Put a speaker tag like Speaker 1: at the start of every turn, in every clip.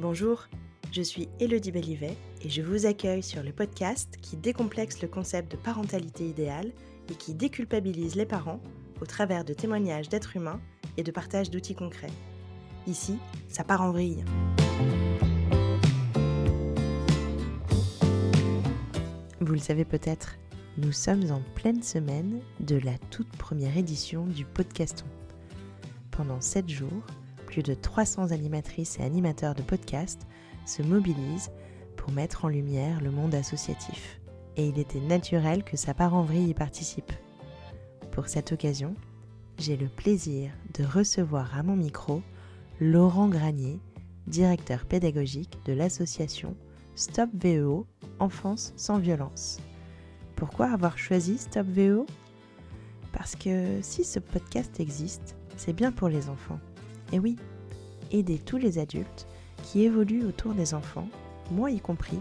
Speaker 1: Bonjour, je suis Elodie Bellivet et je vous accueille sur le podcast qui décomplexe le concept de parentalité idéale et qui déculpabilise les parents au travers de témoignages d'êtres humains et de partage d'outils concrets. Ici, ça part en vrille. Vous le savez peut-être, nous sommes en pleine semaine de la toute première édition du podcaston. Pendant 7 jours, plus de 300 animatrices et animateurs de podcasts se mobilisent pour mettre en lumière le monde associatif. Et il était naturel que sa part en vrille y participe. Pour cette occasion, j'ai le plaisir de recevoir à mon micro Laurent Granier, directeur pédagogique de l'association Stop VEO Enfance sans violence. Pourquoi avoir choisi Stop VEO Parce que si ce podcast existe, c'est bien pour les enfants. Et oui, aider tous les adultes qui évoluent autour des enfants, moi y compris,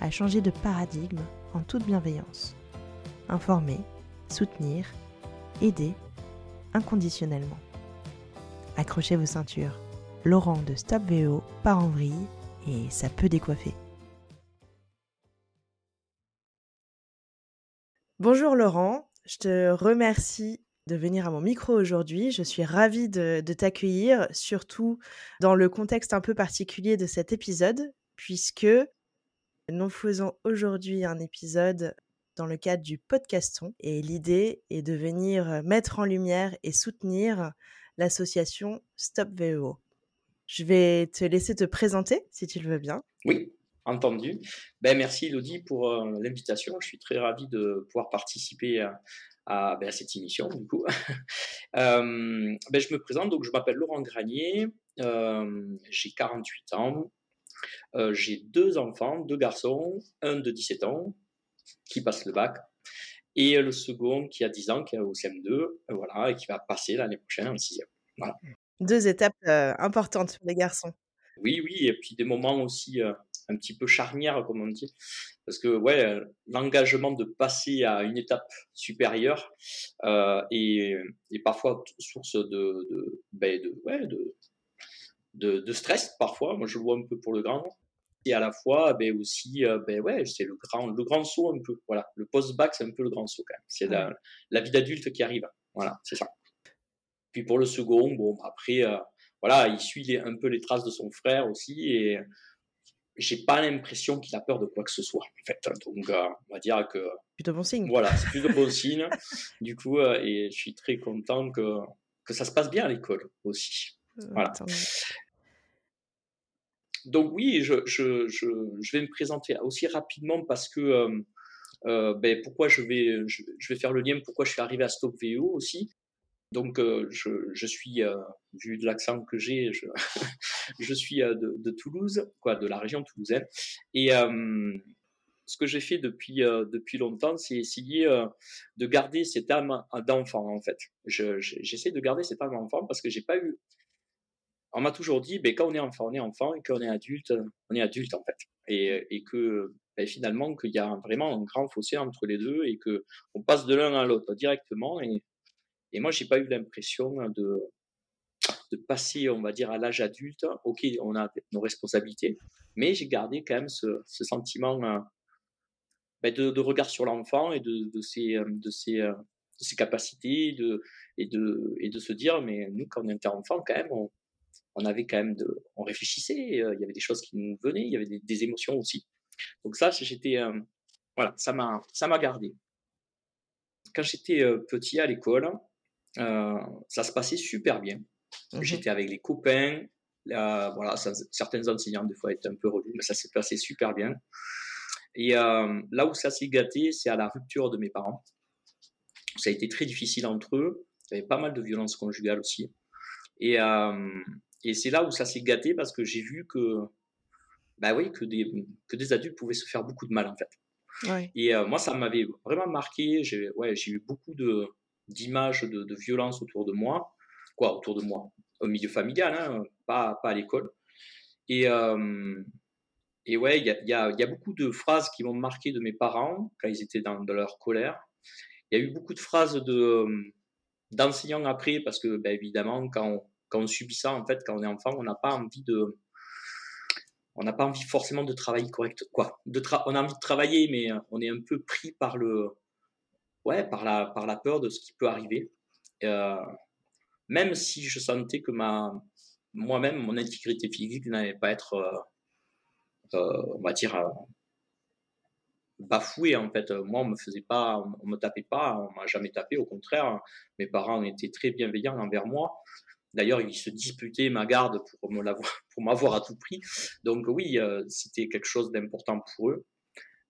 Speaker 1: à changer de paradigme en toute bienveillance. Informer, soutenir, aider inconditionnellement. Accrochez vos ceintures. Laurent de Stop VO part en vrille et ça peut décoiffer. Bonjour Laurent, je te remercie de venir à mon micro aujourd'hui. Je suis ravie de, t'accueillir, surtout dans le contexte un peu particulier de cet épisode, puisque nous faisons aujourd'hui un épisode dans le cadre du podcaston et l'idée est de venir mettre en lumière et soutenir l'association Stop VEO. Je vais te laisser te présenter si tu le veux bien.
Speaker 2: Oui, entendu. Ben, merci Elodie pour euh, l'invitation. Je suis très ravi de pouvoir participer à, ben, à, cette émission, du coup. euh, ben, je me présente, donc je m'appelle Laurent Granier, euh, j'ai 48 ans, euh, j'ai deux enfants, deux garçons, un de 17 ans qui passe le bac, et le second qui a 10 ans, qui est au CM2, voilà, et qui va passer l'année prochaine en 6 voilà.
Speaker 1: Deux étapes euh, importantes pour les garçons.
Speaker 2: Oui, oui, et puis des moments aussi un petit peu charnière, comme on dit. Parce que, ouais, l'engagement de passer à une étape supérieure euh, est, parfois source de, de, ben de, ouais, de, de, de, stress, parfois. Moi, je le vois un peu pour le grand. Et à la fois, ben aussi, euh, ben ouais, c'est le grand, le grand saut un peu. Voilà, le post-bac, c'est un peu le grand saut quand même. C'est la, la, vie d'adulte qui arrive. Voilà, c'est ça. Puis pour le second, bon, après, euh, voilà, il suit un peu les traces de son frère aussi. Et j'ai pas l'impression qu'il a peur de quoi que ce soit. En fait, donc euh, on va dire que
Speaker 1: plutôt bon signe.
Speaker 2: Voilà, c'est plutôt bon signe. Du coup, euh, et je suis très content que que ça se passe bien à l'école aussi. Euh, voilà. Donc oui, je, je, je, je, vais me présenter aussi rapidement parce que ben, pourquoi je vais je, vais faire le lien pourquoi je suis arrivé à Stop VO aussi donc, euh, je, suis, euh, vu de l'accent que j'ai, je, suis euh, de, Toulouse, quoi, de la région toulousaine. Et ce que j'ai fait depuis, depuis longtemps, c'est essayer de garder cette âme d'enfant, en fait. J'essaie de garder cette âme d'enfant parce que j'ai pas eu. On m'a toujours dit, ben, quand on est enfant, on est enfant, et quand on est adulte, on est adulte, en fait. Et, et que ben, finalement, qu'il y a vraiment un grand fossé entre les deux et que on passe de l'un à l'autre directement. Et, et moi, j'ai pas eu l'impression de, de passer, on va dire, à l'âge adulte. Ok, on a nos responsabilités, mais j'ai gardé quand même ce, ce sentiment euh, ben de, de, regard sur l'enfant et de, de, ses, euh, de, ses, euh, de ses capacités de, et, de, et de se dire, mais nous, quand on était enfant, quand même, on, on avait quand même de, on réfléchissait, il y avait des choses qui nous venaient, il y avait des, des émotions aussi. Donc ça, j'étais, voilà, ça m'a, ça m'a gardé. Quand j'étais petit à l'école, euh, ça se passait super bien. Mmh J'étais avec les copains. voilà, certaines enseignantes, des fois, étaient un peu relous, mais ça s'est passé super bien. Et euh, là où ça s'est gâté, c'est à la rupture de mes parents. Ça a été très difficile entre eux. Il y avait pas mal de violence conjugale aussi. Et, euh, et c'est là où ça s'est gâté parce que j'ai vu que, bah oui, que des, que des adultes pouvaient se faire beaucoup de mal en fait. Ouais. Et moi, ça m'avait vraiment marqué. J'ai ouais, eu beaucoup de, d'images de, de, violence autour de moi, quoi, autour de moi, au milieu familial, hein, pas, pas à l'école. Et, euh, et ouais, il y a, y, y a, beaucoup de phrases qui m'ont marqué de mes parents quand ils étaient dans, leur colère. Il y a eu beaucoup de phrases de d'enseignants après, parce que ben, évidemment, quand on, quand on subit ça, en fait, quand on est enfant, on n'a pas envie de on n'a pas envie forcément de travailler correct, quoi. De on a envie de travailler, mais on est un peu pris par le, ouais, par la, par la peur de ce qui peut arriver. même si je sentais que moi-même, mon intégrité physique n'allait pas être, on va dire, bafoué en fait. Moi, on me faisait pas, on me tapait pas, on m'a jamais tapé. Au contraire, mes parents étaient très bienveillants envers moi. D'ailleurs, ils se disputaient ma garde pour pour m'avoir à tout prix. Donc oui, euh, c'était quelque chose d'important pour eux.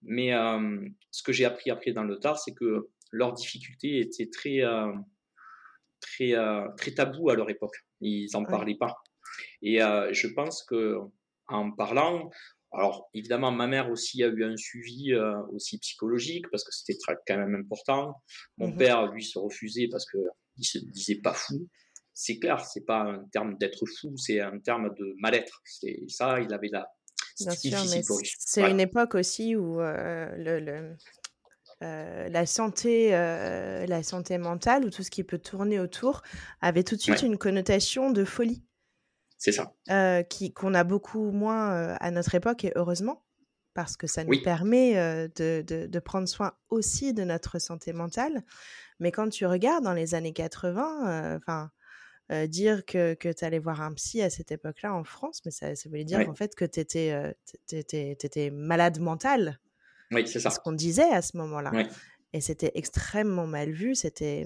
Speaker 2: Mais euh, ce que j'ai appris après dans le tard, c'est que leurs difficultés étaient très, euh, très, très tabou à leur époque. Ils n'en parlaient pas. Et je pense que en parlant, alors évidemment, ma mère aussi a eu un suivi euh, aussi psychologique parce que c'était quand même important. Mon mmh père, lui, se refusait parce que il se disait pas fou. C'est clair, c'est pas un terme d'être fou, c'est un terme de mal-être. C'est ça, il avait la.
Speaker 1: C'est une époque aussi où euh, le, euh, la santé, la santé mentale ou tout ce qui peut tourner autour avait tout de suite une connotation de folie.
Speaker 2: C'est ça.
Speaker 1: Euh, qui, qu'on a beaucoup moins euh, à notre époque, et heureusement, parce que ça nous permet euh, de, de, prendre soin aussi de notre santé mentale. Mais quand tu regardes dans les années 80, enfin. dire que, que tu allais voir un psy à cette époque-là en France, mais ça, ça voulait dire en fait que tu étais, étais, malade mental.
Speaker 2: Oui, c'est ça.
Speaker 1: Ce qu'on disait à ce moment-là. Et c'était extrêmement mal vu, c'était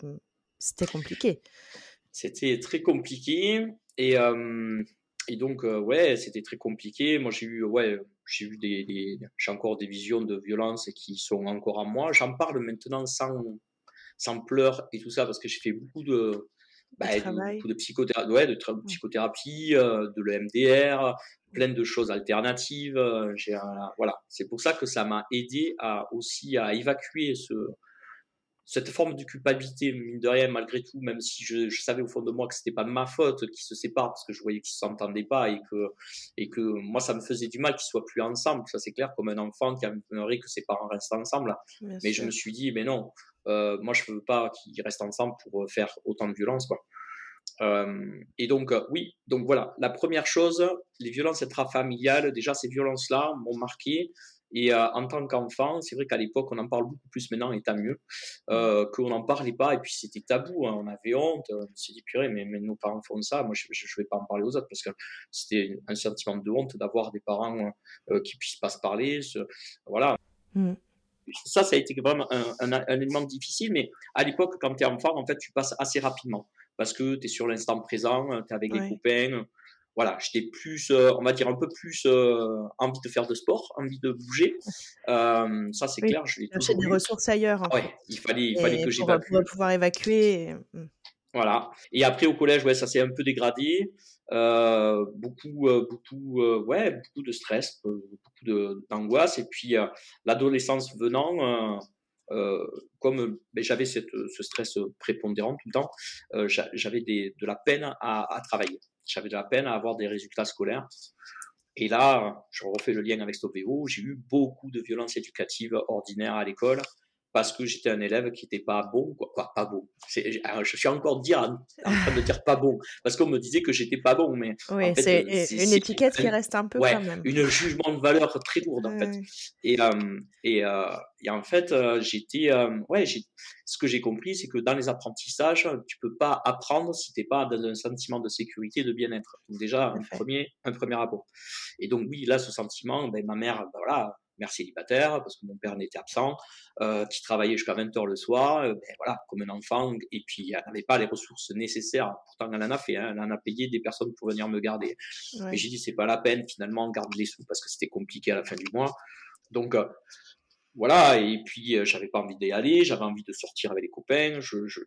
Speaker 1: compliqué.
Speaker 2: C'était très compliqué. Et, et donc, ouais, c'était très compliqué. Moi, j'ai eu, ouais, j'ai eu des, j'ai encore des visions de violence qui sont encore en moi. J'en parle maintenant sans, sans pleurs et tout ça parce que j'ai fait beaucoup de, bah, de, de, psychothérapie, ouais, de psychothérapie, de l'EMDR, plein de choses alternatives. J'ai, voilà, c'est pour ça que ça m'a aidé à aussi à évacuer ce, cette forme de culpabilité, mine de rien, malgré tout, même si je, savais au fond de moi que c'était pas ma faute qu'ils se séparent parce que je voyais qu'ils s'entendaient pas et que, et que moi, ça me faisait du mal qu'ils soient plus ensemble. Ça, c'est clair, comme un enfant qui aimerait que ses parents restent ensemble. mais je me suis dit, mais non, euh, moi, je veux pas qu'ils restent ensemble pour euh, faire autant de violence, quoi. Euh, et donc, oui, donc voilà, la première chose, les violences intrafamiliales, déjà, ces violences-là m'ont marqué. Et euh, en tant qu'enfant, c'est vrai qu'à l'époque, on en parle beaucoup plus maintenant, et tant mieux, euh, qu'on n'en parlait pas, et puis c'était tabou, hein, on avait honte, on s'est dit, purée, mais, mais, nos parents font ça, moi je ne vais pas en parler aux autres, parce que c'était un sentiment de honte d'avoir des parents euh, qui puissent pas se parler, voilà. Mmh. Ça, ça a été vraiment un, un, élément difficile, mais à l'époque, quand tu es enfant, en fait, tu passes assez rapidement, parce que tu es sur l'instant présent, tu es avec les copains, voilà, j'étais plus, euh, on va dire un peu plus euh, envie de faire de sport, envie de bouger. Euh, ça, c'est clair. Je
Speaker 1: l'ai des ressources ailleurs.
Speaker 2: Oui, il fallait, il fallait que j'évacue.
Speaker 1: Pour pouvoir évacuer.
Speaker 2: Mmh. Voilà. Et après, au collège, ouais, ça s'est un peu dégradé. beaucoup, beaucoup, ouais, beaucoup de stress, beaucoup d'angoisse. Et puis, l'adolescence venant, comme ben, j'avais ce stress prépondérant tout le temps, j'avais de la peine à, à travailler j'avais de la peine à avoir des résultats scolaires. Et là, je refais le lien avec StopVO, j'ai eu beaucoup de violences éducatives ordinaires à l'école parce que j'étais un élève qui n'était pas bon, quoi, pas bon. Je suis encore dire, en train de dire pas bon, parce qu'on me disait que j'étais pas bon, mais
Speaker 1: oui, c'est une étiquette qui reste un peu quand même.
Speaker 2: Une jugement de valeur très lourde en fait. Et, euh, et, euh, et, en fait, euh, j'étais, ouais, ce que j'ai compris, c'est que dans les apprentissages, tu peux pas apprendre si t'es pas dans un sentiment de sécurité, de bien-être. Donc déjà, un premier, un premier rapport. Et donc oui, là, ce sentiment, ben, ma mère, ben, voilà mère célibataire, parce que mon père n'était absent, euh, qui travaillait jusqu'à 20h le soir, euh, ben voilà, comme un enfant, et puis elle n'avait pas les ressources nécessaires. Pourtant, elle en a fait, hein, elle en a payé des personnes pour venir me garder. Et j'ai dit, c'est pas la peine, finalement, garde les sous, parce que c'était compliqué à la fin du mois. Donc, euh, voilà, et puis euh, j'avais pas envie d'y aller, j'avais envie de sortir avec les copains,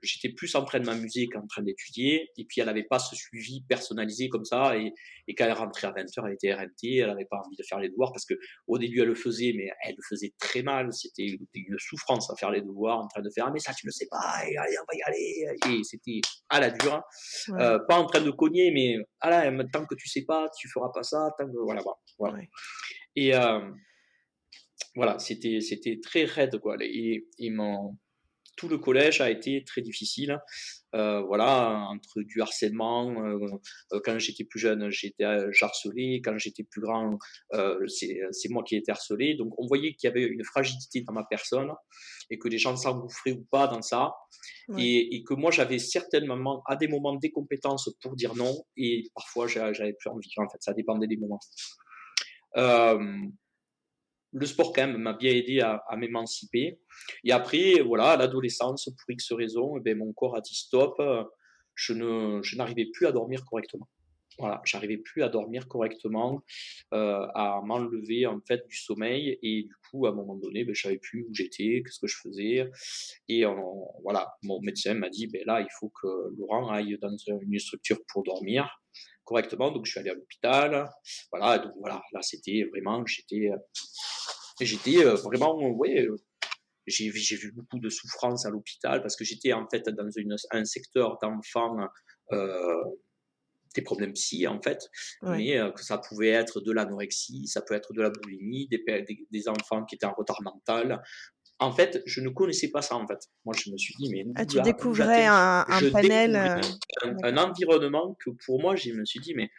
Speaker 2: j'étais plus en train de m'amuser qu'en train d'étudier, et puis elle n'avait pas ce suivi personnalisé comme ça, et, et, quand elle rentrait à 20h, elle était RMT, elle n'avait pas envie de faire les devoirs, parce que au début elle le faisait, mais elle le faisait très mal, c'était une souffrance à faire les devoirs, en train de faire, ah, mais ça tu ne sais pas, et allez, on va y aller, et c'était à la dure, euh, pas en train de cogner, mais ah là, tant que tu sais pas, tu feras pas ça, tant que, voilà, voilà. Et, euh, voilà, c'était c'était très raide quoi. Et, et mon, tout le collège a été très difficile. euh, voilà, entre du harcèlement. Euh, quand j'étais plus jeune, j'étais harcelé. Quand j'étais plus grand, c'est moi qui étais harcelé. Donc, on voyait qu'il y avait une fragilité dans ma personne et que les gens s'engouffraient ou pas dans ça. Et, et, que moi, j'avais certainement à des moments des compétences pour dire non et parfois j'avais plus envie. En fait, ça dépendait des moments. Euh, le sport quand même m'a bien aidé à, m'émanciper. Et après, voilà, à l'adolescence, pour X raisons, eh ben, mon corps a dit stop. Je ne, je n'arrivais plus à dormir correctement. Voilà, j'arrivais plus à dormir correctement, euh, à m'enlever en fait du sommeil et du coup à un moment donné, ben, je savais plus où j'étais, qu'est-ce que je faisais et voilà, mon médecin m'a dit ben là il faut que Laurent aille dans une structure pour dormir correctement, donc je suis allé à l'hôpital, voilà, donc voilà, là c'était vraiment, j'étais j'étais euh, vraiment, ouais, euh, j'ai vu beaucoup de souffrance à l'hôpital parce que j'étais en fait dans une, un secteur d'enfants, euh, des problèmes psy en fait, mais que ça pouvait être de l'anorexie, ça peut être de la boulimie, des, des, enfants qui étaient en retard mental. En fait, je ne connaissais pas ça en fait. Moi, je me suis dit, mais
Speaker 1: ah, tu découvrais un, un panel,
Speaker 2: un, un, environnement que pour moi, je me suis dit, mais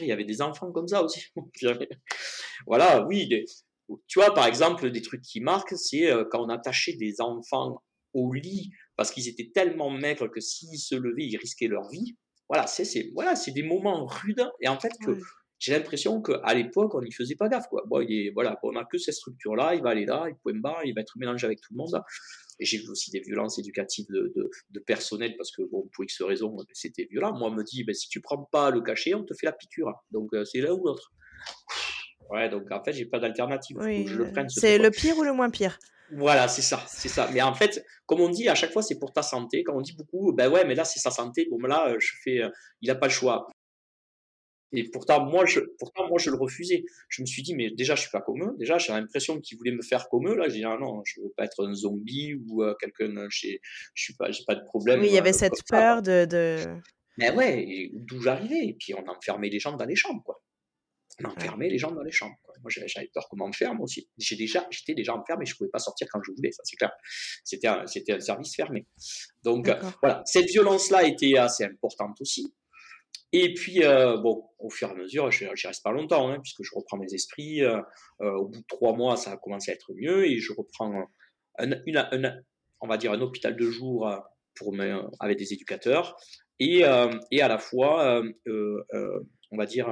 Speaker 2: il y avait des enfants comme ça aussi. voilà, oui, tu vois, par exemple, des trucs qui marquent, c'est euh, quand on attachait des enfants au lit parce qu'ils étaient tellement maigres que s'ils se levaient, ils risquaient leur vie. Voilà, c'est voilà, c'est des moments rudes et en fait que j'ai l'impression qu'à l'époque on n'y faisait pas gaffe quoi. Bon, il est, voilà, on a que cette structure là, il va aller là, il barrer, il va être mélangé avec tout le monde. Et j'ai vu aussi des violences éducatives de, de, personnel parce que bon, pour X raisons, c'était violent. Moi, on me dit, ben, si tu prends pas le cachet, on te fait la piqûre. Donc euh, c'est là ou l'autre. Ouais, donc en fait, j'ai pas d'alternative.
Speaker 1: c'est le pire ou le moins pire?
Speaker 2: Voilà, c'est ça, c'est ça. Mais en fait, comme on dit, à chaque fois, c'est pour ta santé. Quand on dit beaucoup, ben ouais, mais là, c'est sa santé. Bon, là, euh, je fais, euh, il a pas le choix. Et pourtant, moi, je, pourtant, moi, je le refusais. Je me suis dit, mais déjà, je suis pas comme eux. Déjà, j'ai l'impression qu'ils voulaient me faire comme eux. Là, j'ai dit, ah non, je veux pas être un zombie ou euh, quelqu'un. Je suis pas, j'ai pas de problème.
Speaker 1: Oui, il y avait cette peur de, de.
Speaker 2: Mais ouais, d'où j'arrivais. Et puis, on enfermait les gens dans les chambres, quoi on enfermait les gens dans les chambres. Moi, j'avais peur qu'on m'enferme aussi. J'ai déjà, j'étais déjà enfermé, je pouvais pas sortir quand je voulais, ça c'est clair. C'était un, c'était un service fermé. Donc voilà, cette violence-là était assez importante aussi. Et puis euh, bon, au fur et à mesure, je n'y reste pas longtemps, hein, puisque je reprends mes esprits. Euh, euh, au bout de trois mois, ça a commencé à être mieux et je reprends un, on va dire un hôpital de jour avec des éducateurs et, et à la fois, on va dire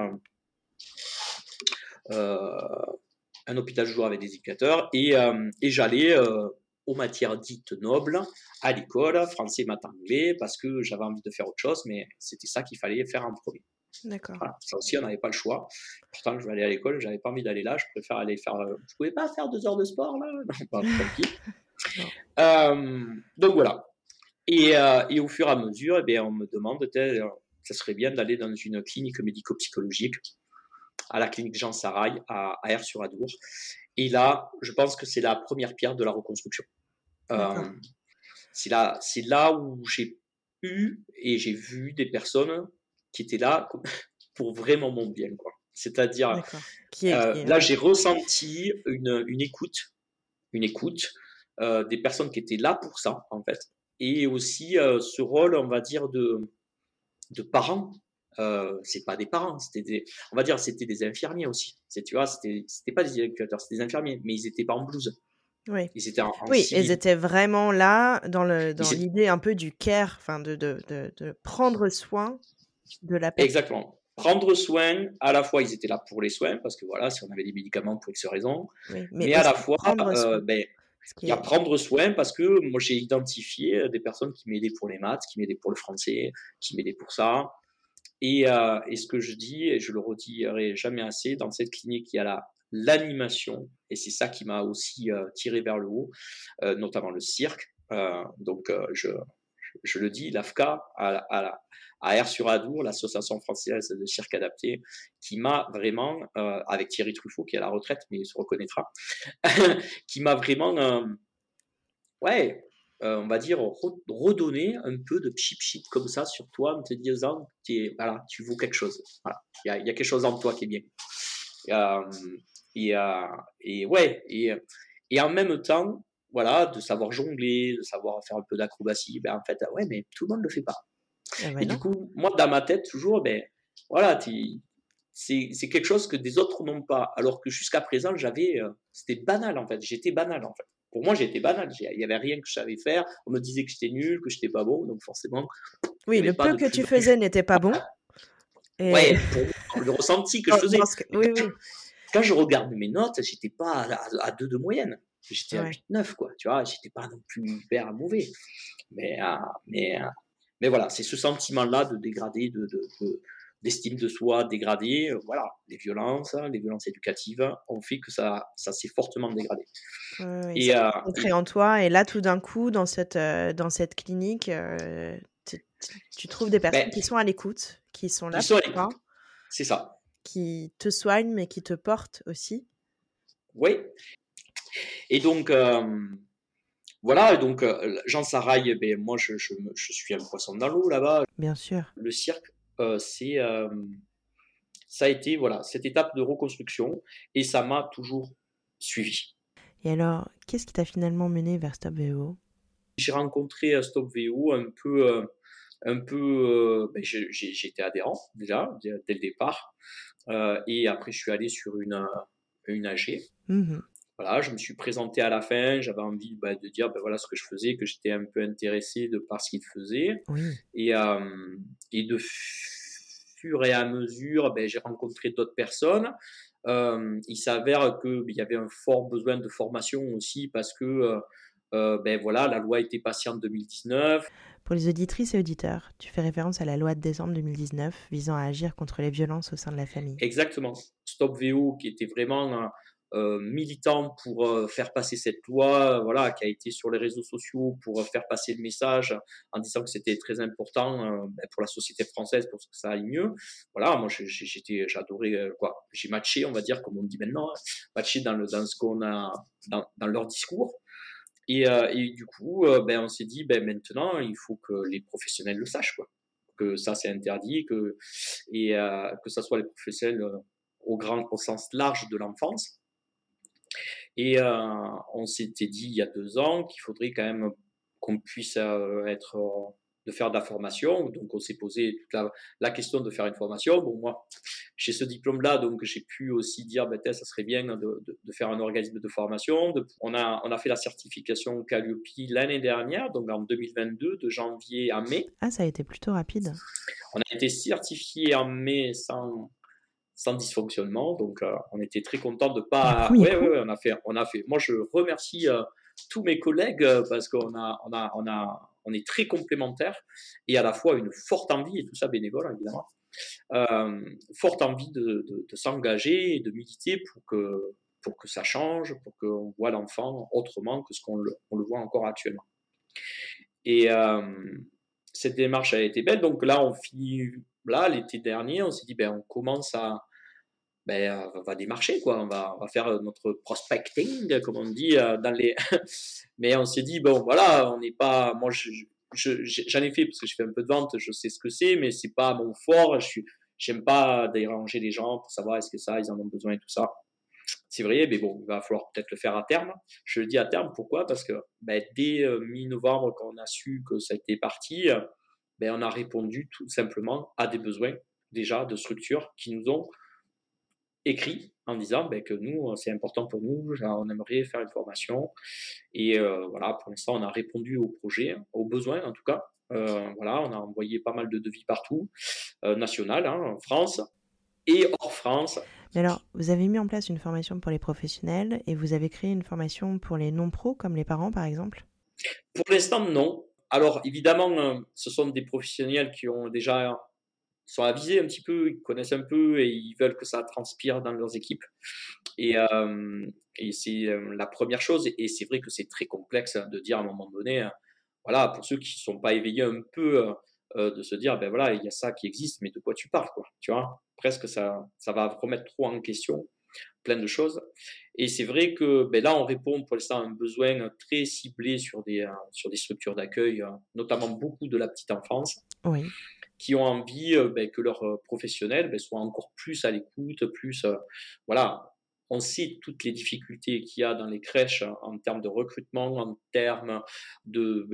Speaker 2: un hôpital jour avec des éducateurs et, et j'allais aux matières dites nobles à l'école, français, maths, anglais, parce que j'avais envie de faire autre chose, mais c'était ça qu'il fallait faire en premier.
Speaker 1: D'accord.
Speaker 2: Ça aussi, on n'avait pas le choix. Pourtant, je vais aller à l'école, j'avais pas envie d'aller là, je préfère aller faire. Je pouvais pas faire deux heures de sport là Non, pas donc voilà. Et, et, au fur et à mesure, eh bien, on me demande, ça serait bien d'aller dans une clinique médico-psychologique à la clinique Jean Sarail à, à sur adour Et là, je pense que c'est la première pierre de la reconstruction. Euh, c'est là, c'est là où j'ai eu et j'ai vu des personnes qui étaient là pour vraiment mon bien, quoi. C'est-à-dire, euh, là, j'ai ressenti une, une, écoute, une écoute euh, des personnes qui étaient là pour ça, en fait, et aussi ce rôle, on va dire, de, de parents euh, c'est pas des parents, c'était des, on va dire, c'était des infirmiers aussi. C'est, tu vois, c'était, c'était pas des éducateurs, c'était des infirmiers, mais ils étaient pas en blouse.
Speaker 1: Oui. Ils étaient en, oui, ils étaient vraiment là dans le dans l'idée un peu du care, enfin de, de, de, de, prendre soin de la
Speaker 2: personne. Exactement. Prendre soin, à la fois ils étaient là pour les soins, parce que voilà, si on avait des médicaments pour X raisons, oui, mais, à la fois, euh, ben, il y a prendre soin parce que moi j'ai identifié des personnes qui m'aidaient pour les maths, qui m'aidaient pour le français, qui m'aidaient pour ça, et, euh, et, ce que je dis, et je le redirai jamais assez, dans cette clinique, il y a la l'animation, et c'est ça qui m'a aussi euh, tiré vers le haut, euh, notamment le cirque. Euh, donc, je, je le dis, l'AFCA, à, à, à Air sur Adour, l'association française de cirque adapté, qui m'a vraiment, avec Thierry Truffaut, qui est à la retraite, mais il se reconnaîtra, qui m'a vraiment, ouais, on va dire, redonner un peu de chip chip comme ça sur toi en te disant, voilà, tu vaux quelque chose. Il y y a, quelque chose en toi qui est bien. Euh, et, euh, et ouais, et, et en même temps, voilà, de savoir jongler, de savoir faire un peu d'acrobatie. Ben, en fait, ouais, mais tout le monde ne le fait pas. Ah et du coup, moi, dans ma tête, toujours, ben, voilà, c'est quelque chose que des autres n'ont pas. Alors que jusqu'à présent, j'avais, euh, c'était banal en fait. J'étais banal en fait. Pour moi, j'étais banal. Il n'y avait rien que je savais faire. On me disait que j'étais nul, que j'étais pas bon. Donc forcément.
Speaker 1: Oui, le peu que tu faisais n'était pas bon.
Speaker 2: Et... Ouais, pour le ressenti que je faisais. Oui, oui. Quand je regarde mes notes, j'étais pas à 2 de moyenne. J'étais à 8-9, quoi. Tu vois, j'étais pas non plus hyper mauvais. Mais, euh, mais, euh, mais voilà, c'est ce sentiment-là de dégradé, de, de, d'estime de soi dégradée. Euh, voilà, les violences, les violences éducatives ont fait que ça, ça s'est fortement dégradé.
Speaker 1: et ça en toi. Et là, tout d'un coup, dans cette, dans cette clinique, tu, trouves des ben personnes qui sont à l'écoute, qui sont là pour toi.
Speaker 2: C'est ça.
Speaker 1: Qui te soignent, mais qui te portent aussi.
Speaker 2: Oui, et donc, euh, voilà, donc euh, Jean Sarail, ben, moi je, je, je, suis un poisson dans l'eau là-bas.
Speaker 1: Bien sûr.
Speaker 2: Le cirque, euh, c'est, ça a été voilà, cette étape de reconstruction et ça m'a toujours suivi.
Speaker 1: Et alors, qu'est-ce qui t'a finalement mené vers Stop VO
Speaker 2: J'ai rencontré Stop VO un peu, un peu, ben, j'étais adhérent déjà dès le départ, et après je suis allé sur une, une AG. Mmh voilà, je me suis présenté à la fin, j'avais envie bah, de dire ben, voilà ce que je faisais, que j'étais un peu intéressé de par ce qu'il faisait. Et, euh, et de fur et à mesure, ben, j'ai rencontré d'autres personnes. Euh, il s'avère qu'il ben, y avait un fort besoin de formation aussi parce que euh, ben, voilà, la loi était passée en 2019.
Speaker 1: Pour les auditrices et auditeurs, tu fais référence à la loi de décembre 2019 visant à agir contre les violences au sein de la famille.
Speaker 2: Exactement. Stop VO, qui était vraiment euh, militant pour euh, faire passer cette loi, euh, voilà, qui a été sur les réseaux sociaux pour faire passer le message en disant que c'était très important ben, pour la société française pour que ça aille mieux. Voilà, moi j'étais, j'adorais j'ai matché, on va dire comme on dit maintenant, hein, matché dans ce qu'on a dans leur discours. Et, et du coup, ben on s'est dit, ben maintenant il faut que les professionnels le sachent quoi, que ça c'est interdit, que et que ça soit les professionnels au grand au sens large de l'enfance. Et euh, on s'était dit il y a deux ans qu'il faudrait quand même qu'on puisse euh, être euh, de faire de la formation. Donc, on s'est posé toute la, question de faire une formation. Bon, moi, j'ai ce diplôme-là, donc j'ai pu aussi dire, ben, ça serait bien de, de, faire un organisme de formation. on, a, on a fait la certification Calliope l'année dernière, donc en 2022, de janvier à mai.
Speaker 1: Ah, ça a été plutôt rapide.
Speaker 2: On a été certifié en mai sans, sans dysfonctionnement. Donc, euh, on était très content de pas. Oui, ouais, ouais, on a fait, on a fait. Moi, je remercie euh, tous mes collègues euh, parce qu'on a, on a, on a, on est très complémentaires et à la fois une forte envie et tout ça bénévole évidemment. forte envie de, s'engager et de militer pour que, pour que ça change, pour qu'on voit l'enfant autrement que ce qu'on le, on le voit encore actuellement. Et cette démarche a été belle. Donc là, on finit, là, l'été dernier, on s'est dit, ben, on commence à, ben, on va démarcher, quoi. On va, faire euh, notre prospecting, comme on dit euh, dans les. Mais on s'est dit, bon, voilà, on n'est pas. Moi, j'en je, ai fait parce que je fais un peu de vente, je sais ce que c'est, mais c'est pas mon fort. Je suis, j'aime pas déranger les gens pour savoir est-ce que ça, ils en ont besoin et tout ça. C'est vrai, mais bon, il va falloir peut-être le faire à terme. Je le dis à terme, pourquoi? Parce que ben, dès euh, mi-novembre, quand on a su que ça était parti, ben, on a répondu tout simplement à des besoins déjà de structures qui nous ont écrit en disant ben, que nous, c'est important pour nous, on aimerait faire une formation. Et euh, voilà, pour l'instant, on a répondu au projet, aux besoins en tout cas. Euh, voilà, on a envoyé pas mal de devis partout, euh, national, hein, en France et hors France.
Speaker 1: Mais alors, vous avez mis en place une formation pour les professionnels et vous avez créé une formation pour les non-pros, comme les parents par exemple?
Speaker 2: Pour l'instant, non. Alors, évidemment, ce sont des professionnels qui ont déjà sont avisés un petit peu, ils connaissent un peu et ils veulent que ça transpire dans leurs équipes. Et, euh, c'est euh, la première chose. Et c'est vrai que c'est très complexe de dire à un moment donné, euh, voilà, pour ceux qui ne sont pas éveillés un peu, de se dire, ben voilà, il y a ça qui existe, mais de quoi tu parles, quoi. Tu vois, presque ça, ça va remettre trop en question plein de choses. Et c'est vrai que ben là, on répond pour l'instant à un besoin très ciblé sur des, sur des structures d'accueil, notamment beaucoup de la petite enfance.
Speaker 1: Oui
Speaker 2: qui ont envie euh, ben, que leurs euh, professionnels ben, soient encore plus à l'écoute, plus euh, voilà, on sait toutes les difficultés qu'il y a dans les crèches en termes de recrutement, en termes de,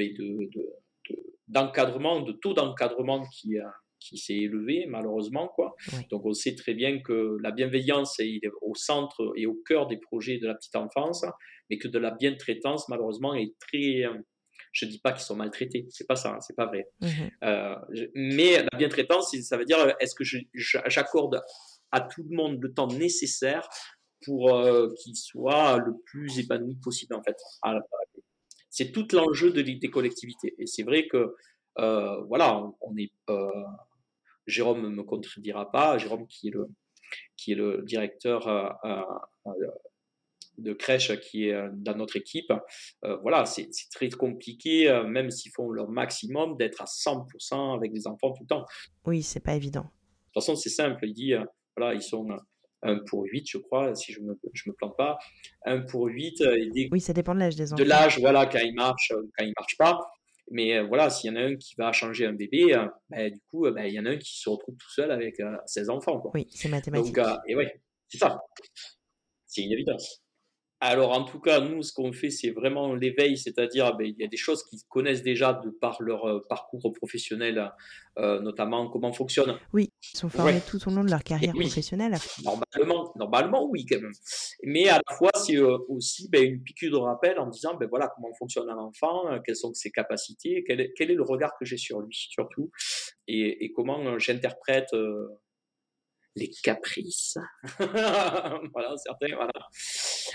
Speaker 2: d'encadrement, de, taux d'encadrement qui, qui s'est élevé malheureusement quoi. Donc on sait très bien que la bienveillance est au centre et au cœur des projets de la petite enfance, mais que de la bien-traitance malheureusement est très je dis pas qu'ils sont maltraités, c'est pas ça, hein, c'est pas vrai. Mmh euh, mais la bien-traitance, ça veut dire est-ce que j'accorde à tout le monde le temps nécessaire pour euh, qu'il soit le plus épanoui possible en fait. C'est tout l'enjeu de des collectivités. Et c'est vrai que euh, voilà, on est Jérôme ne me contredira pas, Jérôme qui est le qui est le directeur de crèche qui est euh, dans notre équipe. Euh, voilà, c'est très compliqué, euh, même s'ils font leur maximum, d'être à 100% avec les enfants tout le temps.
Speaker 1: Oui, c'est pas évident. De
Speaker 2: toute façon, c'est simple. Il dit, voilà, ils sont 1 pour 8, je crois, si je me, je me plante pas. 1 pour 8.
Speaker 1: Oui, ça dépend de l'âge des enfants.
Speaker 2: De l'âge, voilà, quand ils marchent, quand ils marchent pas. Mais voilà, s'il y en a un qui va changer un bébé, ben, du coup, ben, il y en a un qui se retrouve tout seul avec ses enfants. Quoi.
Speaker 1: Oui, c'est mathématique.
Speaker 2: Donc, et ouais, c'est ça. C'est une évidence. Alors, en tout cas, nous, ce qu'on fait, c'est vraiment l'éveil, c'est-à-dire, ben, il y a des choses qu'ils connaissent déjà de par leur euh, parcours professionnel, euh, notamment comment fonctionne.
Speaker 1: Oui, ils sont formés tout au long de leur carrière professionnelle.
Speaker 2: Normalement, normalement, oui, quand même. Mais à la fois, c'est euh, aussi ben, une piqûre de rappel en disant, ben voilà, comment fonctionne un enfant, quelles sont ses capacités, quel est, quel est le regard que j'ai sur lui, surtout, et, et comment j'interprète les caprices. voilà, certains, voilà.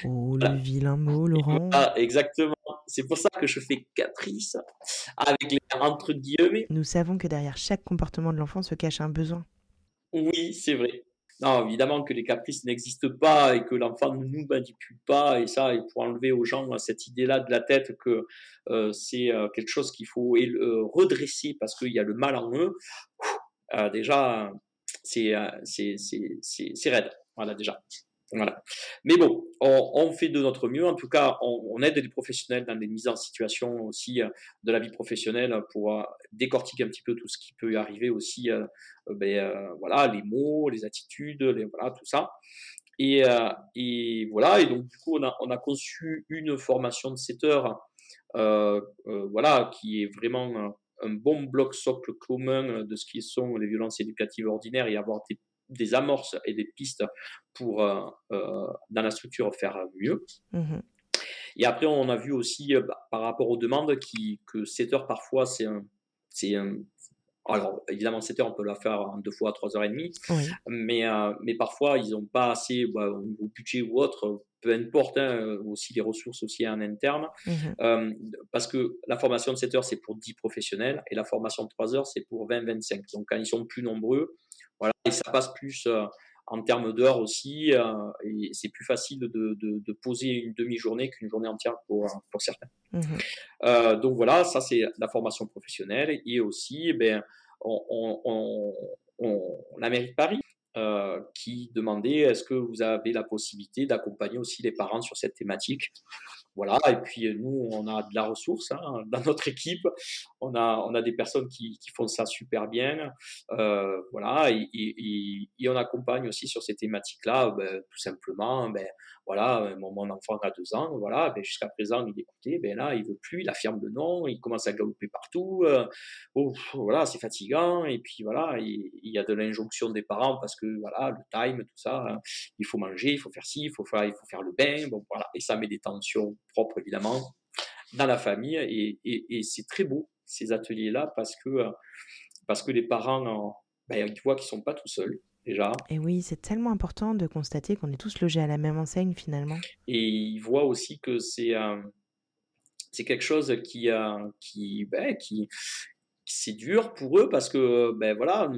Speaker 1: Oh, le vilain mot, Laurent.
Speaker 2: Ah, exactement. C'est pour ça que je fais caprice avec les entre guillemets.
Speaker 1: Nous savons que derrière chaque comportement de l'enfant se cache un besoin.
Speaker 2: Oui, c'est vrai. Non, évidemment que les caprices n'existent pas et que l'enfant ne nous manipule pas. Et ça, il faut enlever aux gens cette idée-là de la tête que euh, c'est euh, quelque chose qu'il faut euh, redresser parce qu'il y a le mal en eux. déjà, c'est raide. Voilà, déjà. Voilà. Mais bon, on, fait de notre mieux. En tout cas, on, aide les professionnels dans les mises en situation aussi euh, de la vie professionnelle pour euh, décortiquer un petit peu tout ce qui peut arriver aussi. Euh, ben, voilà, les mots, les attitudes, les, voilà, tout ça. Et, et, voilà. Et donc, du coup, on a, on a conçu une formation de 7 heures, voilà, qui est vraiment un bon bloc socle commun de ce qui sont les violences éducatives ordinaires et avoir des des amorces et des pistes pour, euh, euh, dans la structure, faire mieux. Mmh et après, on a vu aussi, euh, bah, par rapport aux demandes, qui, que 7 heures, parfois, c'est un, c'est un, alors, évidemment, 7 heures, on peut la faire en deux fois 3 heures et demie. Mais, mais parfois, ils n'ont pas assez, bah, au niveau budget ou autre, peu importe, hein, aussi les ressources aussi en interne. Mmh parce que la formation de 7 heures, c'est pour 10 professionnels et la formation de 3 heures, c'est pour 20-25. Donc, quand ils sont plus nombreux, voilà, et ça passe plus euh, en termes d'heures aussi, euh, et c'est plus facile de, de, poser une demi-journée qu'une journée entière pour, pour certains. Mmh euh, donc voilà, ça c'est la formation professionnelle, et aussi, eh ben, la mairie de Paris qui demandait est-ce que vous avez la possibilité d'accompagner aussi les parents sur cette thématique? Voilà, et puis euh, nous, on a de la ressource hein, dans notre équipe. On a, on a des personnes qui, qui font ça super bien. Euh, voilà, et, et, et, on accompagne aussi sur ces thématiques-là, ben, tout simplement. Ben, voilà, mon, mon, enfant a deux ans, voilà, ben, jusqu'à présent, il écoutait, ben là, il veut plus, il affirme le nom, il commence à galoper partout. Euh, oh, voilà, c'est fatigant. Et puis voilà, il, il y a de l'injonction des parents parce que voilà, le time, tout ça, hein, il faut manger, il faut faire ci, il faut faire, il faut faire le bain, bon voilà, et ça met des tensions propre évidemment, dans la famille. Et, c'est très beau, ces ateliers-là, parce que, euh, parce que les parents, ben, ils voient qu'ils ne sont pas tout seuls. Déjà.
Speaker 1: Et oui, c'est tellement important de constater qu'on est tous logés à la même enseigne finalement.
Speaker 2: Et ils voient aussi que c'est euh, c'est quelque chose qui, euh, qui, ben, qui, c'est dur pour eux parce que ben voilà,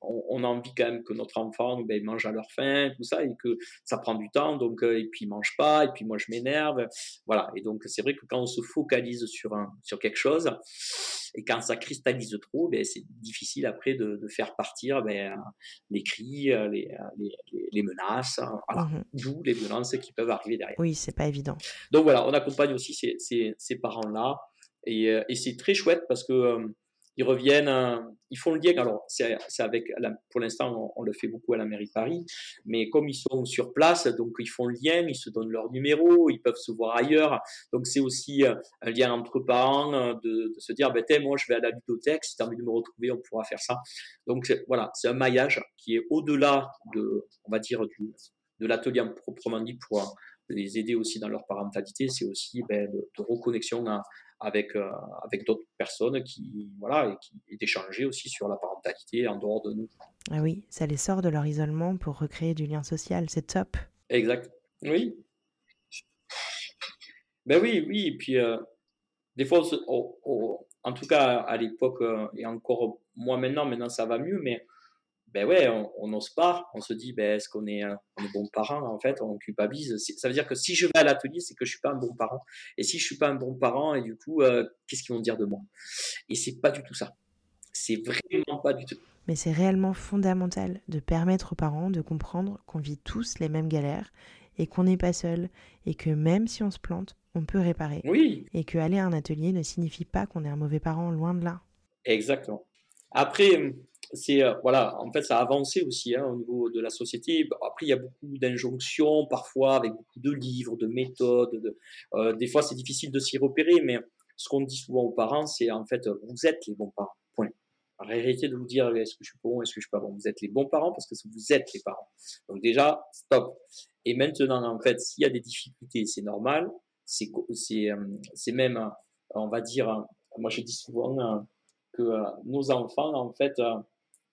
Speaker 2: on, a envie quand même que notre enfant ben, mange à leur faim, tout ça, et que ça prend du temps, donc euh, et puis il mange pas, et puis moi je m'énerve, voilà. Et donc c'est vrai que quand on se focalise sur un, sur quelque chose, et quand ça cristallise trop, ben, c'est difficile après de, faire partir ben, les cris, les, les, menaces, voilà. Mmh d'où les violences qui peuvent arriver derrière.
Speaker 1: Oui, c'est pas évident.
Speaker 2: Donc voilà, on accompagne aussi ces, ces, parents-là, et, euh, et c'est très chouette parce que euh, ils reviennent, euh, ils font le lien. Alors, c'est avec, pour l'instant, on, le fait beaucoup à la mairie de Paris, mais comme ils sont sur place, donc ils font le lien, ils se donnent leur numéro, ils peuvent se voir ailleurs. Donc, c'est aussi euh, un lien entre parents euh, de, se dire, ben, moi, je vais à la bibliothèque, si tu as envie de me retrouver, on pourra faire ça. Donc, voilà, c'est un maillage qui est au-delà de, on va dire, de l'atelier proprement dit pour les aider aussi dans leur parentalité, c'est aussi ben, de, de, reconnexion à, avec, euh, avec d'autres personnes qui, voilà, et qui et d'échanger aussi sur la parentalité en dehors de nous.
Speaker 1: Ah oui, ça les sort de leur isolement pour recréer du lien social, c'est top.
Speaker 2: Exact. Oui. Ben oui, oui, et puis euh, des fois, en tout cas à l'époque, euh, et encore moi maintenant, maintenant ça va mieux, mais ben ouais, on n'ose pas, on se dit, ben, est-ce qu'on est, on est bon parent En fait, on culpabilise. Ça veut dire que si je vais à l'atelier, c'est que je suis pas un bon parent. Et si je suis pas un bon parent, et du coup, euh, qu'est-ce qu'ils vont dire de moi? Et c'est pas du tout ça. C'est vraiment pas du tout.
Speaker 1: Mais c'est réellement fondamental de permettre aux parents de comprendre qu'on vit tous les mêmes galères et qu'on n'est pas seul et que même si on se plante, on peut réparer.
Speaker 2: Oui.
Speaker 1: Et que aller à un atelier ne signifie pas qu'on est un mauvais parent, loin de là.
Speaker 2: Exactement. Après, c'est euh, voilà, en fait, ça a avancé aussi hein, au niveau de la société. Après, il y a beaucoup d'injonctions, parfois avec beaucoup de livres, de méthodes. De, euh, des fois, c'est difficile de s'y repérer, mais ce qu'on dit souvent aux parents, c'est en fait, vous êtes les bons parents. Point. Arrêtez de vous dire est-ce que je suis bon, est-ce que je suis pas bon? Vous êtes les bons parents parce que vous êtes les parents. Donc déjà, stop. Et maintenant, en fait, s'il y a des difficultés, c'est normal. C'est c'est euh, c'est même, on va dire, moi je dis souvent que nos enfants, en fait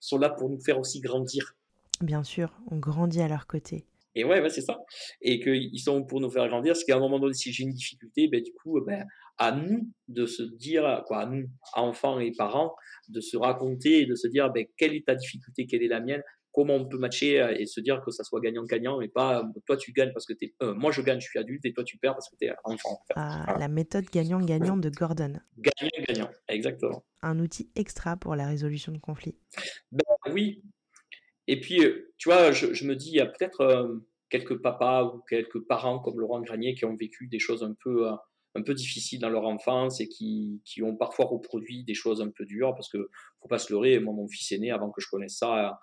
Speaker 2: sont là pour nous faire aussi grandir.
Speaker 1: Bien sûr, on grandit à leur côté.
Speaker 2: Et ouais, c'est ça. Et qu'ils sont pour nous faire grandir, parce qu'à un moment donné, si j'ai une difficulté, ben, du coup, ben, à nous de se dire, quoi, à nous, enfants et parents, de se raconter et de se dire ben, quelle est ta difficulté, quelle est la mienne, comment on peut matcher euh, et se dire que ça soit gagnant-gagnant et pas euh, toi tu gagnes parce que t'es euh, moi je gagne je suis adulte et toi tu perds parce que tu es enfant.
Speaker 1: Ah, la méthode gagnant-gagnant de Gordon.
Speaker 2: Gagnant-gagnant, exactement.
Speaker 1: Un outil extra pour la résolution de conflits.
Speaker 2: Ben, oui. Et puis tu vois, je, me dis il y a peut-être quelques papas ou quelques parents comme Laurent Granier qui ont vécu des choses un peu un peu difficiles dans leur enfance et qui, qui, ont parfois reproduit des choses un peu dures parce que faut pas se leurrer, moi mon fils aîné avant que je connaisse ça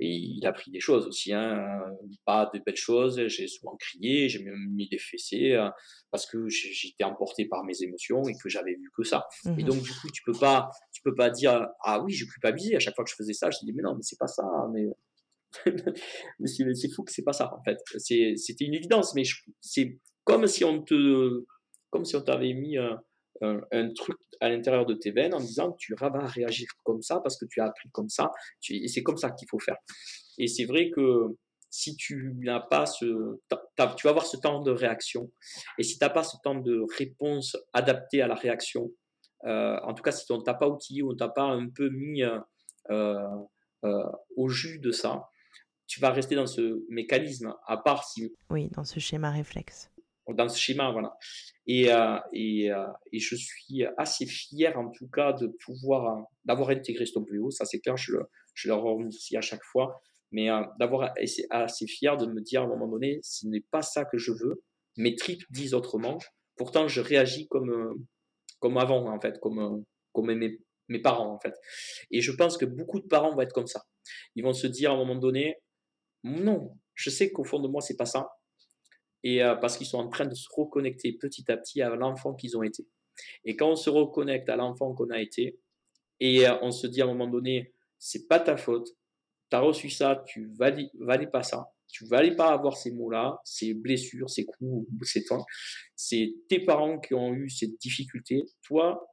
Speaker 2: et il a pris des choses aussi, hein, pas de belles choses. J'ai souvent crié, j'ai même mis des fessées euh, parce que j'étais emporté par mes émotions et que j'avais vu que ça. Et mmh donc du coup, tu peux pas, tu peux pas dire ah oui, je culpabilisais à chaque fois que je faisais ça. Je dis mais non, mais c'est pas ça. Mais mais c'est fou que c'est pas ça en fait. C'était une évidence, mais c'est comme si on te, comme si on t'avait mis un, un, truc à l'intérieur de tes veines en disant tu vas réagir comme ça parce que tu as appris comme ça. et c'est comme ça qu'il faut faire. Et c'est vrai que si tu n'as pas ce, tu vas avoir ce temps de réaction. Et si tu n'as pas ce temps de réponse adapté à la réaction, euh, en tout cas si on t'a pas outillé ou on t'a pas un peu mis euh, euh, au jus de ça, tu vas rester dans ce mécanisme, à part si...
Speaker 1: Oui, dans ce schéma réflexe
Speaker 2: dans ce schéma, voilà. Et, euh, et, euh, et, je suis assez fier, en tout cas, de pouvoir, euh, d'avoir intégré StopVO. Ça, c'est clair, je, je le remercie à chaque fois. Mais d'avoir assez, fier de me dire à un moment donné, ce n'est pas ça que je veux. Mes tripes disent autrement. Pourtant, je réagis comme, comme avant, en fait, comme, comme mes, mes parents, en fait. Et je pense que beaucoup de parents vont être comme ça. Ils vont se dire à un moment donné, non, je sais qu'au fond de moi, c'est pas ça et euh, parce qu'ils sont en train de se reconnecter petit à petit à l'enfant qu'ils ont été. Et quand on se reconnecte à l'enfant qu'on a été, et euh, on se dit à un moment donné, c'est pas ta faute, tu as reçu ça, tu valais, valais pas ça, tu valais pas avoir ces mots-là, ces blessures, ces coups, ces temps, c'est tes parents qui ont eu cette difficulté, toi,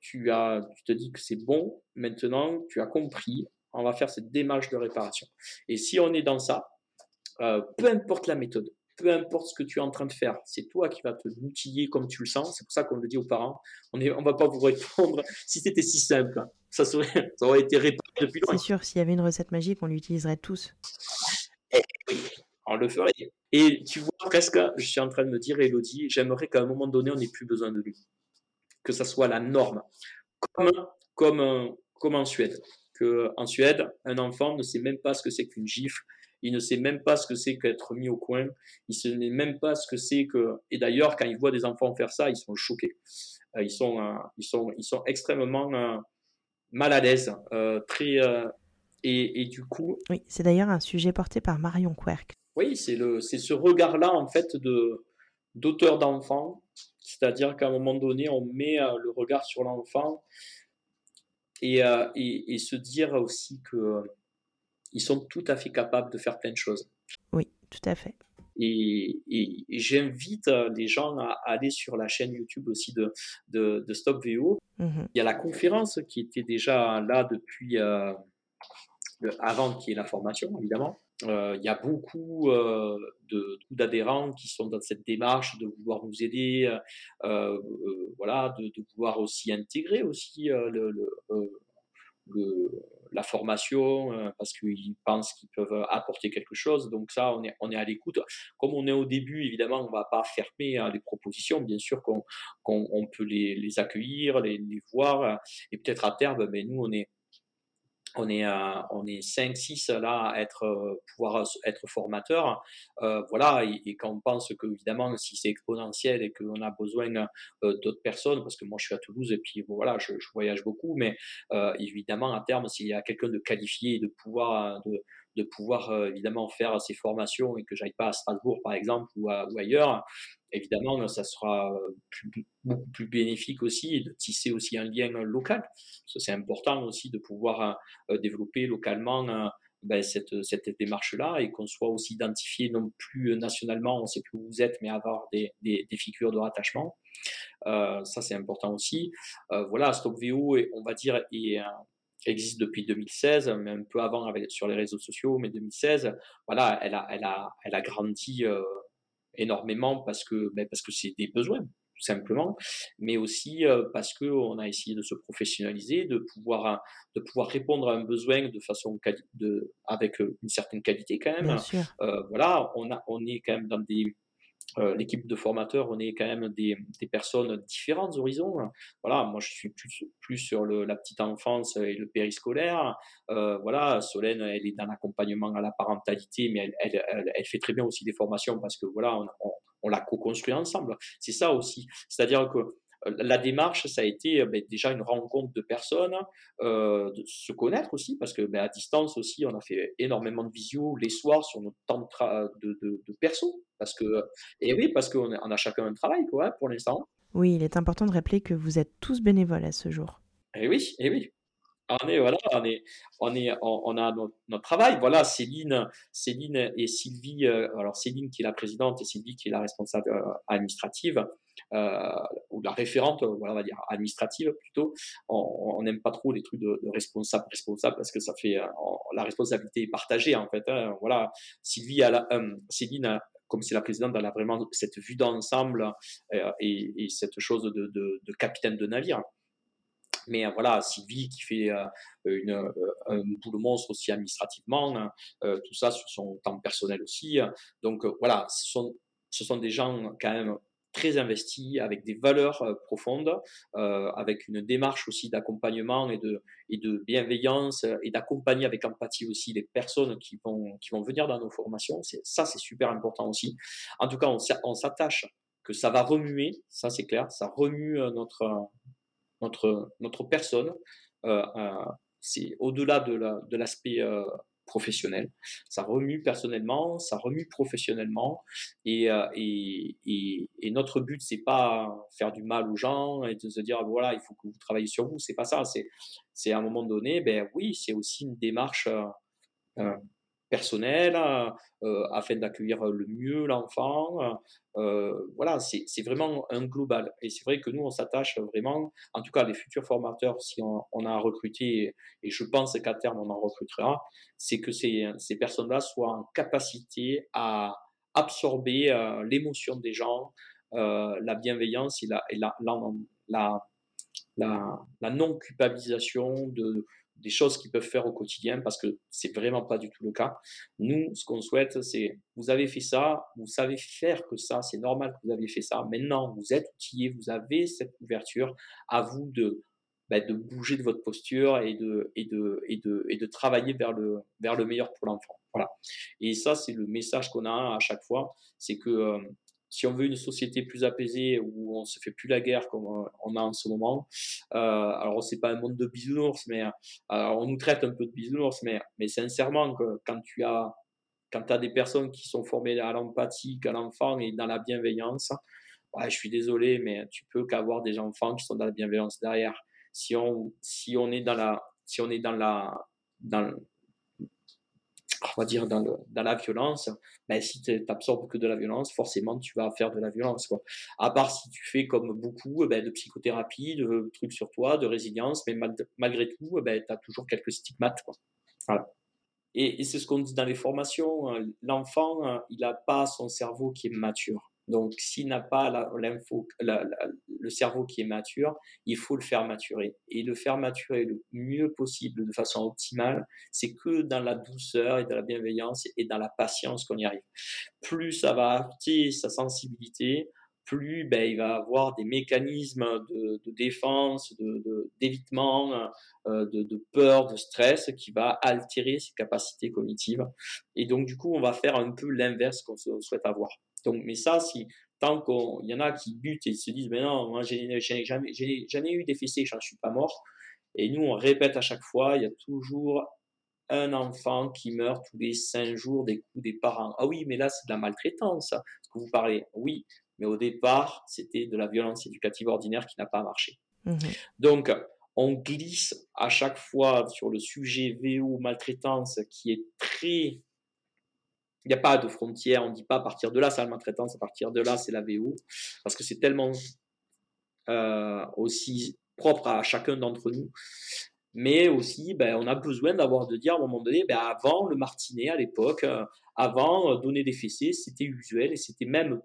Speaker 2: tu, as, tu te dis que c'est bon, maintenant tu as compris, on va faire cette démarche de réparation. Et si on est dans ça, euh, peu importe la méthode, peu importe ce que tu es en train de faire, c'est toi qui vas te outiller comme tu le sens. C'est pour ça qu'on le dit aux parents. On ne on va pas vous répondre si c'était si simple. Ça, serait, ça aurait été réparé depuis longtemps.
Speaker 1: C'est sûr, s'il y avait une recette magique, on l'utiliserait tous.
Speaker 2: Eh on le ferait. Et tu vois, presque, je suis en train de me dire, Elodie, j'aimerais qu'à un moment donné, on n'ait plus besoin de lui. Que ça soit la norme. Comme, comme, comme en Suède. Que, en Suède, un enfant ne sait même pas ce que c'est qu'une gifle il ne sait même pas ce que c'est qu'être mis au coin. Il ne sait même pas ce que c'est que. Et d'ailleurs, quand il voit des enfants faire ça, ils sont choqués. Euh, ils sont, euh, ils sont, ils sont extrêmement mal à l'aise, très et, et, du coup.
Speaker 1: Oui, c'est d'ailleurs un sujet porté par Marion Querc.
Speaker 2: Oui, c'est le c'est ce regard-là en fait de d'auteur d'enfant, c'est-à-dire qu'à un moment donné, on met le regard sur l'enfant et, et, et, se dire aussi que ils sont tout à fait capables de faire plein de choses.
Speaker 1: Oui, tout à fait.
Speaker 2: Et, j'invite euh, les gens à, aller sur la chaîne YouTube aussi de, de, Stop VO. Mhm. Il y a la conférence qui était déjà là depuis euh, avant qu'il y ait la formation, évidemment. Euh, il y a beaucoup d'adhérents qui sont dans cette démarche de vouloir nous aider, voilà, de, de, vouloir aussi intégrer aussi le, le, la formation euh, parce qu'ils pensent qu'ils peuvent apporter quelque chose. Donc ça, on est, on est à l'écoute. Comme on est au début, évidemment, on ne va pas fermer hein, les propositions. Bien sûr qu'on on peut les, les accueillir, les, les, voir. Et peut-être à terme, mais ben, nous, on est, on est, on est 5, 6 là à être, euh, pouvoir être formateur. Euh, voilà, et, quand on pense que, évidemment, si c'est exponentiel et qu'on a besoin euh, d'autres personnes, parce que moi je suis à Toulouse et puis voilà, je, voyage beaucoup, mais évidemment, à terme, s'il y a quelqu'un de qualifié de pouvoir, de, de pouvoir évidemment faire ces formations et que j'aille pas à Strasbourg par exemple ou, ou ailleurs, évidemment, ça sera beaucoup plus bénéfique aussi de tisser aussi un lien local. C'est important aussi de pouvoir euh, développer localement euh, ben, cette, cette démarche-là et qu'on soit aussi identifié non plus nationalement, on ne sait plus où vous êtes, mais avoir des, des, figures de rattachement. Euh, ça, c'est important aussi. voilà, StopVO, on va dire, existe depuis 2016, mais un peu avant avec, sur les réseaux sociaux, mais 2016, voilà, elle a, elle a, elle a grandi énormément parce que ben, parce que c'est des besoins tout simplement, mais aussi euh, parce que on a essayé de se professionnaliser, de pouvoir de pouvoir répondre à un besoin de façon de avec euh, une certaine qualité quand même. Euh, voilà, on a on est quand même dans des euh, l'équipe de formateurs, on est quand même des, des personnes différentes horizons. Voilà, moi je suis plus, plus sur le, la petite enfance et le périscolaire. Euh, voilà, Solène, elle est dans l'accompagnement à la parentalité, mais elle, elle, elle, elle, fait très bien aussi des formations parce que voilà, on, on, on l'a co-construit ensemble. C'est ça aussi. C'est-à-dire que la démarche, ça a été euh, ben, déjà une rencontre de personnes, euh, de se connaître aussi, parce que ben, à distance aussi, on a fait énormément de visio les soirs sur notre temps de, de, de, perso, parce que et oui, parce qu'on a, chacun un travail quoi, pour l'instant.
Speaker 1: Oui, il est important de rappeler que vous êtes tous bénévoles à ce jour.
Speaker 2: Et oui, et oui on est voilà, on est, on est, on, a notre, travail. Voilà, Céline, Céline et Sylvie. Euh, alors Céline qui est la présidente et Sylvie qui est la responsable euh, administrative euh, ou la référente, voilà, on va dire administrative plutôt. On n'aime pas trop les trucs de, responsable, responsable parce que ça fait la responsabilité est partagée en fait. Hein. voilà, Sylvie, a la, Céline comme c'est la présidente, elle a vraiment cette vue d'ensemble et, et, cette chose de, de, de capitaine de navire. Mais euh, voilà, Sylvie qui fait euh, une, euh, un boulot monstre aussi administrativement, hein, tout ça sur son temps personnel aussi. Donc voilà, ce sont des gens quand même très investis, avec des valeurs profondes, euh, avec une démarche aussi d'accompagnement et de, et de bienveillance et d'accompagner avec empathie aussi les personnes qui vont, qui vont venir dans nos formations. Ça, c'est super important aussi. En tout cas, on s'attache que ça va remuer, ça c'est clair, ça remue notre, notre, notre personne. Euh, euh, c'est au-delà de l'aspect euh, professionnel. Ça remue personnellement, ça remue professionnellement. Et, et, et, notre but, c'est pas faire du mal aux gens et de se dire voilà, il faut que vous travaillez sur vous. C'est pas ça. C'est, c'est à un moment donné, ben oui, c'est aussi une démarche personnel euh, afin d'accueillir le mieux l'enfant. Euh, voilà, c'est vraiment un global. Et c'est vrai que nous, on s'attache vraiment, en tout cas les futurs formateurs, si on, on a recruté, et je pense qu'à terme on en recrutera, c'est que ces, ces personnes-là soient en capacité à absorber euh, l'émotion des gens, la bienveillance et la, et la, la, la, non-culpabilisation de, des choses qu'ils peuvent faire au quotidien parce que c'est vraiment pas du tout le cas. Nous, ce qu'on souhaite, c'est vous avez fait ça, vous savez faire que ça, c'est normal que vous avez fait ça. Maintenant, vous êtes outillé, vous avez cette ouverture. À vous de bah, de bouger de votre posture et de et de et de et de travailler vers le vers le meilleur pour l'enfant. Voilà. Et ça, c'est le message qu'on a à chaque fois, c'est que euh, si on veut une société plus apaisée où on se fait plus la guerre comme on a en ce moment, euh, alors c'est pas un monde de bisounours, mais on nous traite un peu de bisounours, mais, mais sincèrement, quand tu as quand des personnes qui sont formées à l'empathie, à l'enfant et dans la bienveillance, ouais, je suis désolé, mais tu peux qu'avoir des enfants qui sont dans la bienveillance derrière. Si on, si on est dans la, si on est dans la, on va dire, dans, dans la violence, ben, si tu n'absorbes que de la violence, forcément, tu vas faire de la violence. Quoi. À part si tu fais comme beaucoup ben, de psychothérapie, de trucs sur toi, de résilience, mais malgré tout, ben, tu as toujours quelques stigmates. Quoi. Voilà. Et, et c'est ce qu'on dit dans les formations, hein. l'enfant, hein, il n'a pas son cerveau qui est mature. Donc, s'il n'a pas l'info, le cerveau qui est mature, il faut le faire maturer. Et le faire maturer le mieux possible, de façon optimale, c'est que dans la douceur et dans la bienveillance et dans la patience qu'on y arrive. Plus ça va acter sa sensibilité, plus ben, il va avoir des mécanismes de, défense, d'évitement, de, de, de, peur, de stress qui va altérer ses capacités cognitives. Et donc, du coup, on va faire un peu l'inverse qu'on souhaite avoir. Donc, mais ça, si tant qu'il y en a qui butent et se disent, mais non, moi, j'ai jamais, j'en ai eu des fessées, je ne suis pas mort. Et nous, on répète à chaque fois, il y a toujours un enfant qui meurt tous les cinq jours des coups des parents. Ah oui, mais là, c'est de la maltraitance, ce que vous parlez. Oui, mais au départ, c'était de la violence éducative ordinaire qui n'a pas marché. Mmh Donc, on glisse à chaque fois sur le sujet VO maltraitance qui est très il n'y a pas de frontière, on ne dit pas à partir de là, c'est la maltraitance, à partir de là, c'est la VO, parce que c'est tellement euh, aussi propre à chacun d'entre nous. Mais aussi, ben, on a besoin d'avoir de dire à un moment donné, ben, avant le martinet à l'époque, euh, avant euh, donner des fessées, c'était usuel et c'était même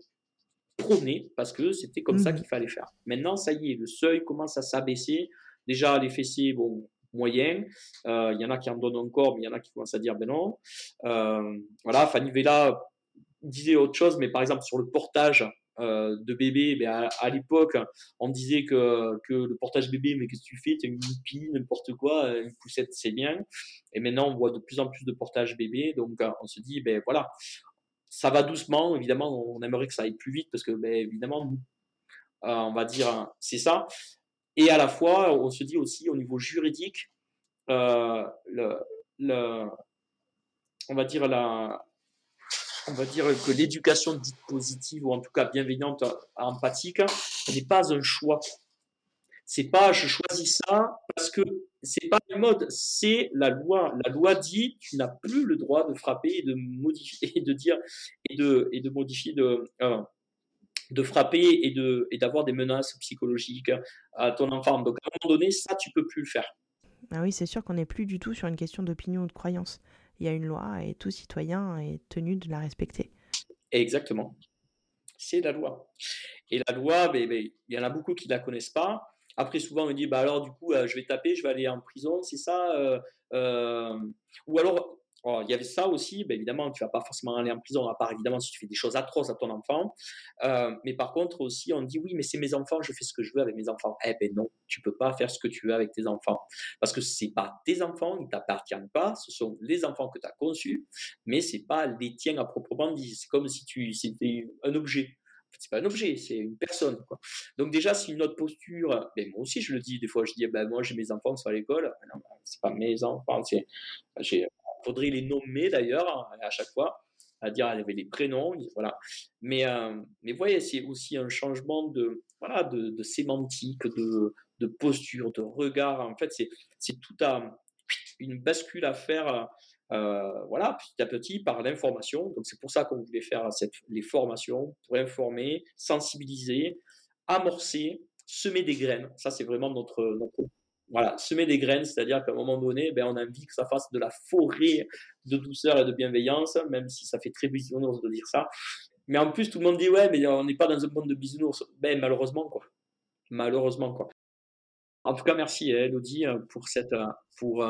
Speaker 2: prôné parce que c'était comme ça mmh. qu'il fallait faire. Maintenant, ça y est, le seuil commence à s'abaisser. Déjà, les fessées, bon, moyen. Euh, il y en a qui en donnent encore, mais il y en a qui commencent à dire ben non. Euh, voilà, Fanny Vella disait autre chose, mais par exemple sur le portage euh, de bébé, ben à, l'époque, on disait que, que le portage bébé, mais qu'est-ce que tu fais? Tu une hippie, n'importe quoi, une poussette, c'est bien. Et maintenant, on voit de plus en plus de portage bébé, donc on se dit, ben voilà, ça va doucement. Évidemment, on aimerait que ça aille plus vite parce que, ben, évidemment, on va dire, c'est ça. Et à la fois, on se dit aussi au niveau juridique, euh, on va dire que l'éducation dite positive ou en tout cas bienveillante, empathique, n'est pas un choix. C'est pas je choisis ça parce que c'est pas le mode, c'est la loi. La loi dit tu n'as plus le droit de frapper et de modifier et de dire et de modifier de euh, de frapper et de et d'avoir des menaces psychologiques à ton enfant. Donc à un moment donné, ça tu peux plus le faire.
Speaker 1: Ah oui, c'est sûr qu'on n'est plus du tout sur une question d'opinion ou de croyance. Il y a une loi et tout citoyen est tenu de la respecter.
Speaker 2: Exactement. C'est la loi. Et la loi, ben, ben, il y en a beaucoup qui ne la connaissent pas. Après, souvent, on me dit, bah alors, du coup, euh, je vais taper, je vais aller en prison, c'est ça euh, euh, Ou alors, Il y avait ça aussi, ben évidemment, tu vas pas forcément aller en prison, à part évidemment si tu fais des choses atroces à ton enfant. Euh, mais par contre aussi, on dit oui, mais c'est mes enfants, je fais ce que je veux avec mes enfants. Eh ben non, tu peux pas faire ce que tu veux avec tes enfants. Parce que c'est pas tes enfants, ils t'appartiennent pas, ce sont les enfants que tu as conçus, mais c'est pas les tiens à proprement dit. C'est comme si tu c'était un objet c'est pas un objet, c'est une personne. Quoi. Donc déjà, c'est une autre posture. Mais moi aussi, je le dis des fois, je dis, ben, moi j'ai mes enfants qui sont à l'école. Non, c'est pas mes enfants. C'est, faudrait les nommer d'ailleurs hein, à chaque fois, à dire y avait les prénoms, voilà. Mais euh, mais voyez, c'est aussi un changement de voilà de, de sémantique, de, de posture, de regard. En fait, c'est c'est tout à une bascule à faire. Euh, voilà, petit à petit par l'information. Donc c'est pour ça qu'on voulait faire cette, les formations pour informer, sensibiliser, amorcer, semer des graines. Ça c'est vraiment notre, notre voilà, semer des graines, c'est-à-dire qu'à un moment donné, ben, on a envie que ça fasse de la forêt de douceur et de bienveillance, même si ça fait très bisounours de dire ça. Mais en plus, tout le monde dit, ouais, mais on n'est pas dans un monde de bisounours. Ben, malheureusement, quoi. Malheureusement, quoi. En tout cas, merci, hein, Elodie, pour, cette, pour,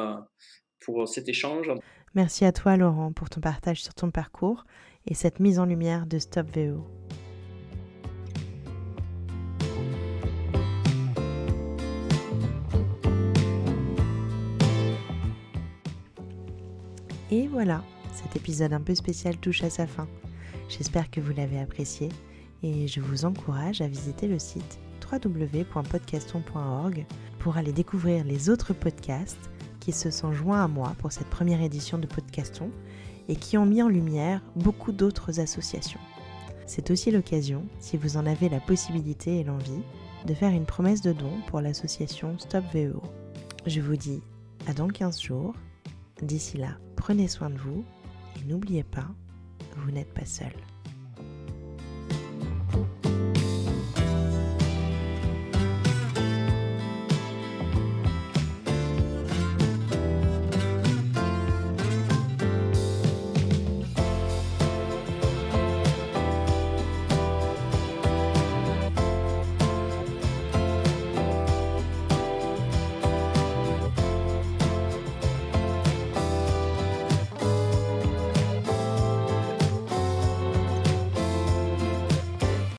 Speaker 2: pour cet échange.
Speaker 1: Merci à toi, Laurent, pour ton partage sur ton parcours et cette mise en lumière de Stop VO. Et voilà, cet épisode un peu spécial touche à sa fin. J'espère que vous l'avez apprécié et je vous encourage à visiter le site www.podcaston.org pour aller découvrir les autres podcasts qui se sont joints à moi pour cette première édition de Podcaston et qui ont mis en lumière beaucoup d'autres associations. C'est aussi l'occasion, si vous en avez la possibilité et l'envie, de faire une promesse de don pour l'association Stop VEO. Je vous dis à dans 15 jours. D'ici là, prenez soin de vous et n'oubliez pas, vous n'êtes pas seul.